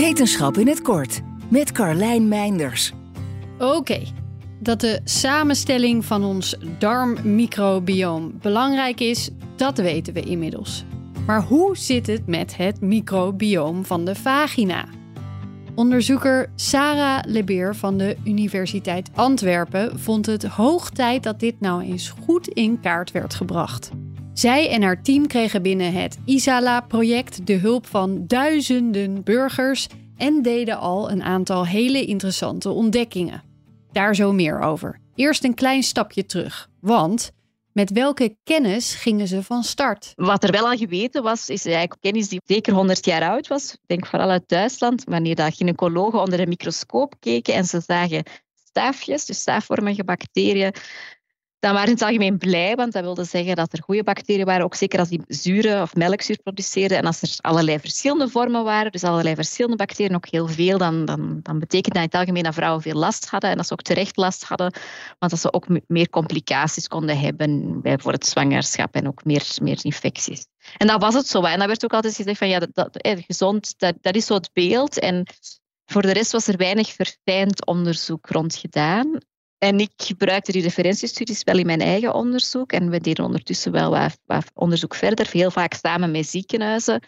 Wetenschap in het kort met Carlijn Meinders. Oké, dat de samenstelling van ons darmmicrobioom belangrijk is, dat weten we inmiddels. Maar hoe zit het met het microbioom van de vagina? Onderzoeker Sarah Lebeer van de Universiteit Antwerpen vond het hoog tijd dat dit nou eens goed in kaart werd gebracht. Zij en haar team kregen binnen het Isala-project de hulp van duizenden burgers en deden al een aantal hele interessante ontdekkingen. Daar zo meer over. Eerst een klein stapje terug, want met welke kennis gingen ze van start? Wat er wel al geweten was, is eigenlijk kennis die zeker 100 jaar oud was. Ik denk vooral uit Duitsland, wanneer dat gynaecologen onder een microscoop keken en ze zagen staafjes, dus staafvormige bacteriën, dan waren ze in het algemeen blij, want dat wilde zeggen dat er goede bacteriën waren, ook zeker als die zuren of melkzuur produceerden. En als er allerlei verschillende vormen waren, dus allerlei verschillende bacteriën, ook heel veel, dan, dan, dan betekent dat in het algemeen dat vrouwen veel last hadden en dat ze ook terecht last hadden, want dat ze ook meer complicaties konden hebben bij voor het zwangerschap en ook meer, meer infecties. En dat was het zo. En dat werd ook altijd gezegd van ja, dat, gezond, dat, dat is zo het beeld. En voor de rest was er weinig verfijnd onderzoek rond gedaan. En ik gebruikte die referentiestudies wel in mijn eigen onderzoek. En we deden ondertussen wel wat, onderzoek verder, heel vaak samen met ziekenhuizen,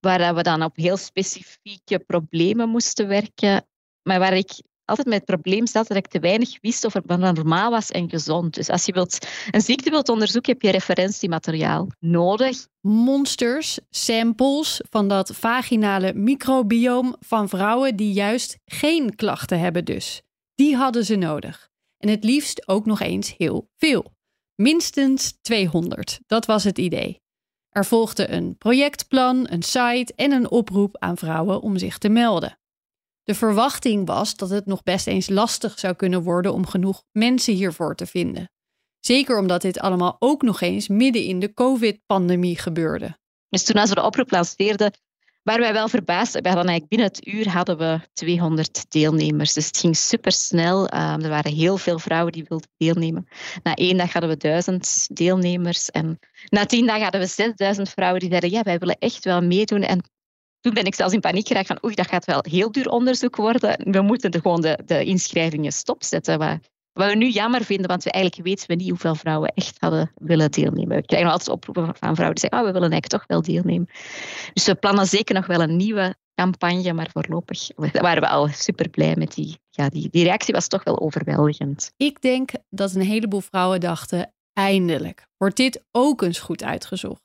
waar we dan op heel specifieke problemen moesten werken. Maar waar ik altijd met het probleem zat dat ik te weinig wist over wat normaal was en gezond. Dus als je wilt, een ziekte wilt onderzoeken, heb je referentiemateriaal nodig. Monsters, samples van dat vaginale microbioom van vrouwen die juist geen klachten hebben dus. Die hadden ze nodig. En het liefst ook nog eens heel veel. Minstens 200, dat was het idee. Er volgde een projectplan, een site en een oproep aan vrouwen om zich te melden. De verwachting was dat het nog best eens lastig zou kunnen worden om genoeg mensen hiervoor te vinden. Zeker omdat dit allemaal ook nog eens midden in de COVID-pandemie gebeurde. Dus toen als we de oproep lanceerden, waren wij wel verbaasd. Hadden eigenlijk binnen het uur hadden we 200 deelnemers. Dus het ging supersnel. Um, er waren heel veel vrouwen die wilden deelnemen. Na één dag hadden we duizend deelnemers. En na tien dagen hadden we 6000 vrouwen die zeiden, ja, wij willen echt wel meedoen. En toen ben ik zelfs in paniek geraakt van, oei, dat gaat wel heel duur onderzoek worden. We moeten de, gewoon de, de inschrijvingen stopzetten. Wat we nu jammer vinden, want we eigenlijk weten we niet hoeveel vrouwen echt hadden willen deelnemen. We krijgen altijd oproepen van vrouwen die zeggen, oh, we willen eigenlijk toch wel deelnemen. Dus we plannen zeker nog wel een nieuwe campagne, maar voorlopig waren we al super blij met die, ja, die, die reactie was toch wel overweldigend. Ik denk dat een heleboel vrouwen dachten, eindelijk wordt dit ook eens goed uitgezocht.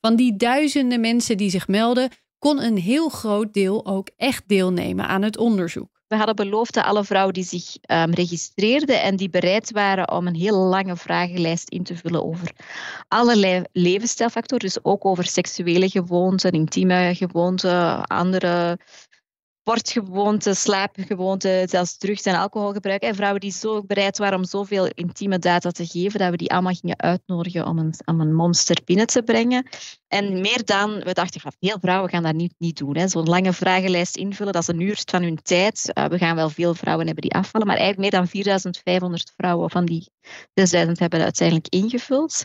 Van die duizenden mensen die zich melden, kon een heel groot deel ook echt deelnemen aan het onderzoek. We hadden beloofd alle vrouwen die zich um, registreerden en die bereid waren om een heel lange vragenlijst in te vullen over allerlei levensstijlfactoren, dus ook over seksuele gewoonten, intieme gewoonten, andere sportgewoonten, slaapgewoonten, zelfs drugs- en alcoholgebruik. En vrouwen die zo bereid waren om zoveel intieme data te geven, dat we die allemaal gingen uitnodigen om een, een monster binnen te brengen. En meer dan, we dachten, van, veel vrouwen gaan dat niet, niet doen. Zo'n lange vragenlijst invullen, dat is een uur van hun tijd. Uh, we gaan wel veel vrouwen hebben die afvallen, maar eigenlijk meer dan 4500 vrouwen van die 6000 hebben uiteindelijk ingevuld.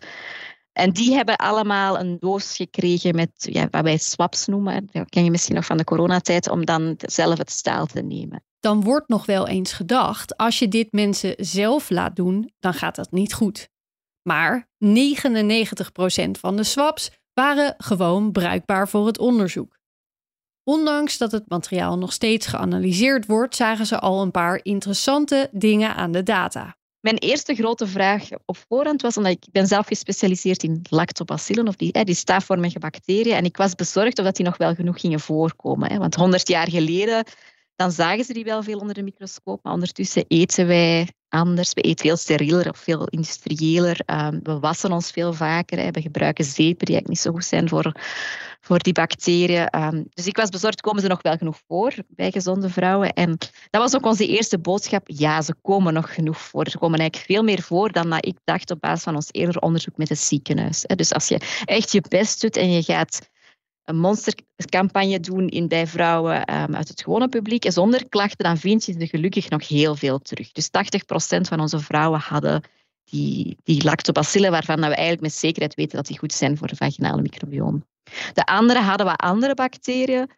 En die hebben allemaal een doos gekregen met ja, wat wij swaps noemen. Dat ken je misschien nog van de coronatijd, om dan zelf het staal te nemen. Dan wordt nog wel eens gedacht, als je dit mensen zelf laat doen, dan gaat dat niet goed. Maar 99% van de swaps waren gewoon bruikbaar voor het onderzoek. Ondanks dat het materiaal nog steeds geanalyseerd wordt, zagen ze al een paar interessante dingen aan de data. Mijn eerste grote vraag op voorhand was, omdat ik ben zelf gespecialiseerd in lactobacillen, of die, die staafvormige bacteriën, en ik was bezorgd of dat die nog wel genoeg gingen voorkomen. Want 100 jaar geleden dan zagen ze die wel veel onder de microscoop, maar ondertussen eten wij anders. We eten veel sterieler of veel industrieeler. Um, we wassen ons veel vaker. Hè. We gebruiken zeepen die eigenlijk niet zo goed zijn voor, voor die bacteriën. Um, dus ik was bezorgd, komen ze nog wel genoeg voor bij gezonde vrouwen? En dat was ook onze eerste boodschap. Ja, ze komen nog genoeg voor. Ze komen eigenlijk veel meer voor dan dat ik dacht op basis van ons eerder onderzoek met het ziekenhuis. Dus als je echt je best doet en je gaat een monstercampagne doen in, bij vrouwen um, uit het gewone publiek zonder klachten, dan vind je er gelukkig nog heel veel terug. Dus 80% van onze vrouwen hadden die, die lactobacillen, waarvan we eigenlijk met zekerheid weten dat die goed zijn voor het vaginale microbioom. De andere hadden wat andere bacteriën,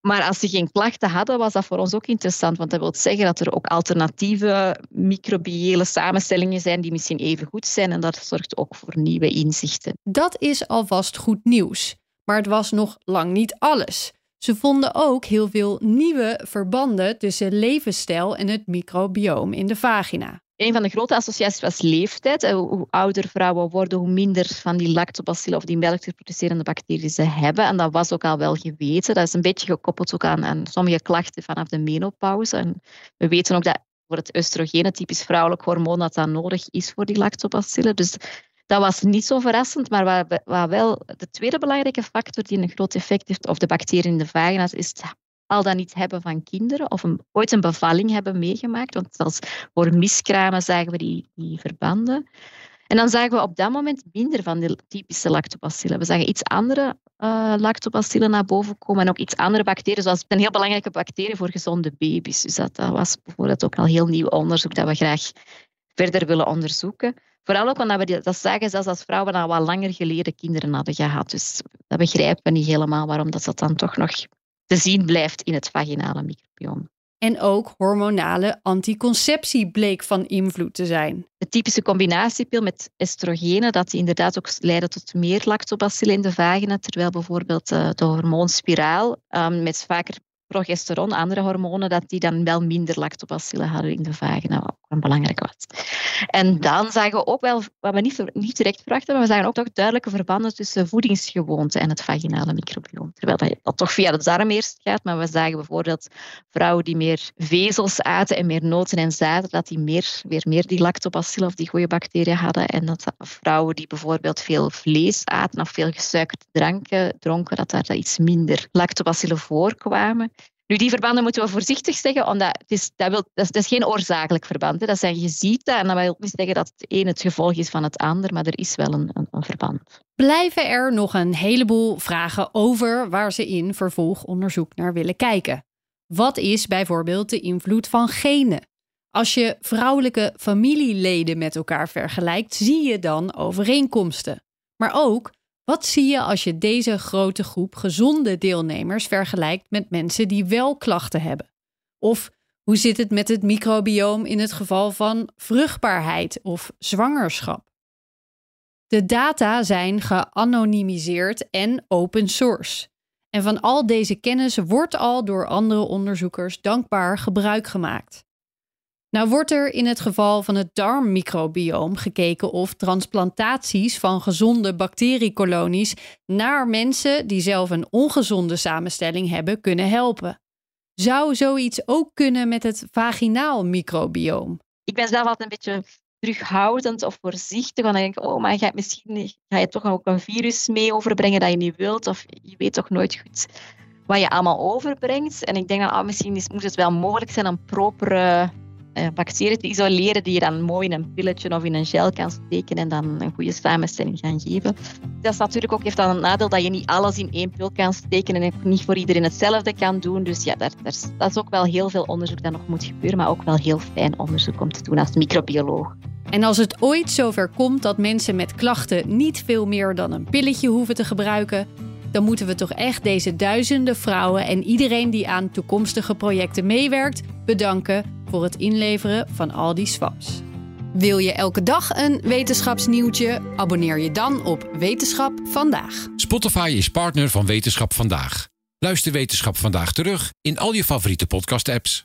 Maar als ze geen klachten hadden, was dat voor ons ook interessant. Want dat wil zeggen dat er ook alternatieve microbiële samenstellingen zijn die misschien even goed zijn. En dat zorgt ook voor nieuwe inzichten. Dat is alvast goed nieuws. Maar het was nog lang niet alles. Ze vonden ook heel veel nieuwe verbanden tussen levensstijl en het microbioom in de vagina. Een van de grote associaties was leeftijd. Hoe ouder vrouwen worden, hoe minder van die lactobacillen of die melkproducerende bacteriën ze hebben. En dat was ook al wel geweten. Dat is een beetje gekoppeld ook aan, sommige klachten vanaf de menopauze. En we weten ook dat voor het oestrogene, typisch vrouwelijk hormoon, dat dat nodig is voor die lactobacillen. Dus dat was niet zo verrassend, maar wat, wel de tweede belangrijke factor die een groot effect heeft op de bacteriën in de vagina is het al dan niet hebben van kinderen of een, ooit een bevalling hebben meegemaakt. Want zelfs voor miskramen zagen we die, die verbanden. En dan zagen we op dat moment minder van de typische lactobacillen. We zagen iets andere uh, lactobacillen naar boven komen en ook iets andere bacteriën, zoals een heel belangrijke bacterie voor gezonde baby's. Dus dat, dat was bijvoorbeeld ook al heel nieuw onderzoek dat we graag verder willen onderzoeken. Vooral ook omdat we dat zagen zelfs als vrouwen al wat langer geleden kinderen hadden gehad. Dus dat begrijpen we niet helemaal waarom dat, dat dan toch nog te zien blijft in het vaginale microbiome. En ook hormonale anticonceptie bleek van invloed te zijn. De typische combinatiepil met estrogenen, dat die inderdaad ook leiden tot meer lactobacillen in de vagina, terwijl bijvoorbeeld eh, de hormoonspiraal um, met vaker progesteron, andere hormonen, dat die dan wel minder lactobacillen hadden in de vagina, een belangrijke was. En dan zagen we ook wel, wat we niet, niet direct verwachten, maar we zagen ook toch duidelijke verbanden tussen voedingsgewoonten en het vaginale microbiome. Terwijl dat, dat toch via de darm eerst gaat, maar we zagen bijvoorbeeld vrouwen die meer vezels aten en meer noten en zaden, dat die meer, weer meer die lactobacillen of die goede bacteriën hadden. En dat vrouwen die bijvoorbeeld veel vlees aten of veel gesuikerde dranken dronken, dat daar iets minder lactobacillen voorkwamen. Nu, die verbanden moeten we voorzichtig zeggen, omdat het is, dat, wil, dat, is, geen oorzakelijk verband. Hè. Dat zijn, je ziet dat en dat wil niet zeggen dat het een het gevolg is van het ander, maar er is wel een, een, een verband. Blijven er nog een heleboel vragen over waar ze in vervolgonderzoek naar willen kijken. Wat is bijvoorbeeld de invloed van genen? Als je vrouwelijke familieleden met elkaar vergelijkt, zie je dan overeenkomsten. Maar ook wat zie je als je deze grote groep gezonde deelnemers vergelijkt met mensen die wel klachten hebben? Of hoe zit het met het microbioom in het geval van vruchtbaarheid of zwangerschap? De data zijn geanonimiseerd en open source. En van al deze kennis wordt al door andere onderzoekers dankbaar gebruik gemaakt. Nou wordt er in het geval van het darmmicrobioom gekeken of transplantaties van gezonde bacteriekolonies naar mensen die zelf een ongezonde samenstelling hebben kunnen helpen. Zou zoiets ook kunnen met het vaginaal microbioom? Ik ben zelf altijd een beetje terughoudend of voorzichtig. Want dan denk ik, oh, maar ga je misschien ga je toch ook een virus mee overbrengen dat je niet wilt. Of je weet toch nooit goed wat je allemaal overbrengt. En ik denk dat ah, misschien is, moet het wel mogelijk zijn om propere bacteriën te isoleren die je dan mooi in een pilletje of in een gel kan steken en dan een goede samenstelling gaan geven. Dat is natuurlijk ook heeft dan een nadeel dat je niet alles in één pil kan steken en niet voor iedereen hetzelfde kan doen. Dus ja, daar, dat is ook wel heel veel onderzoek dat nog moet gebeuren, maar ook wel heel fijn onderzoek om te doen als microbioloog. En als het ooit zover komt dat mensen met klachten niet veel meer dan een pilletje hoeven te gebruiken, dan moeten we toch echt deze duizenden vrouwen en iedereen die aan toekomstige projecten meewerkt bedanken voor het inleveren van al die swaps. Wil je elke dag een wetenschapsnieuwtje? Abonneer je dan op Wetenschap vandaag. Spotify is partner van Wetenschap vandaag. Luister Wetenschap vandaag terug in al je favoriete podcast-apps.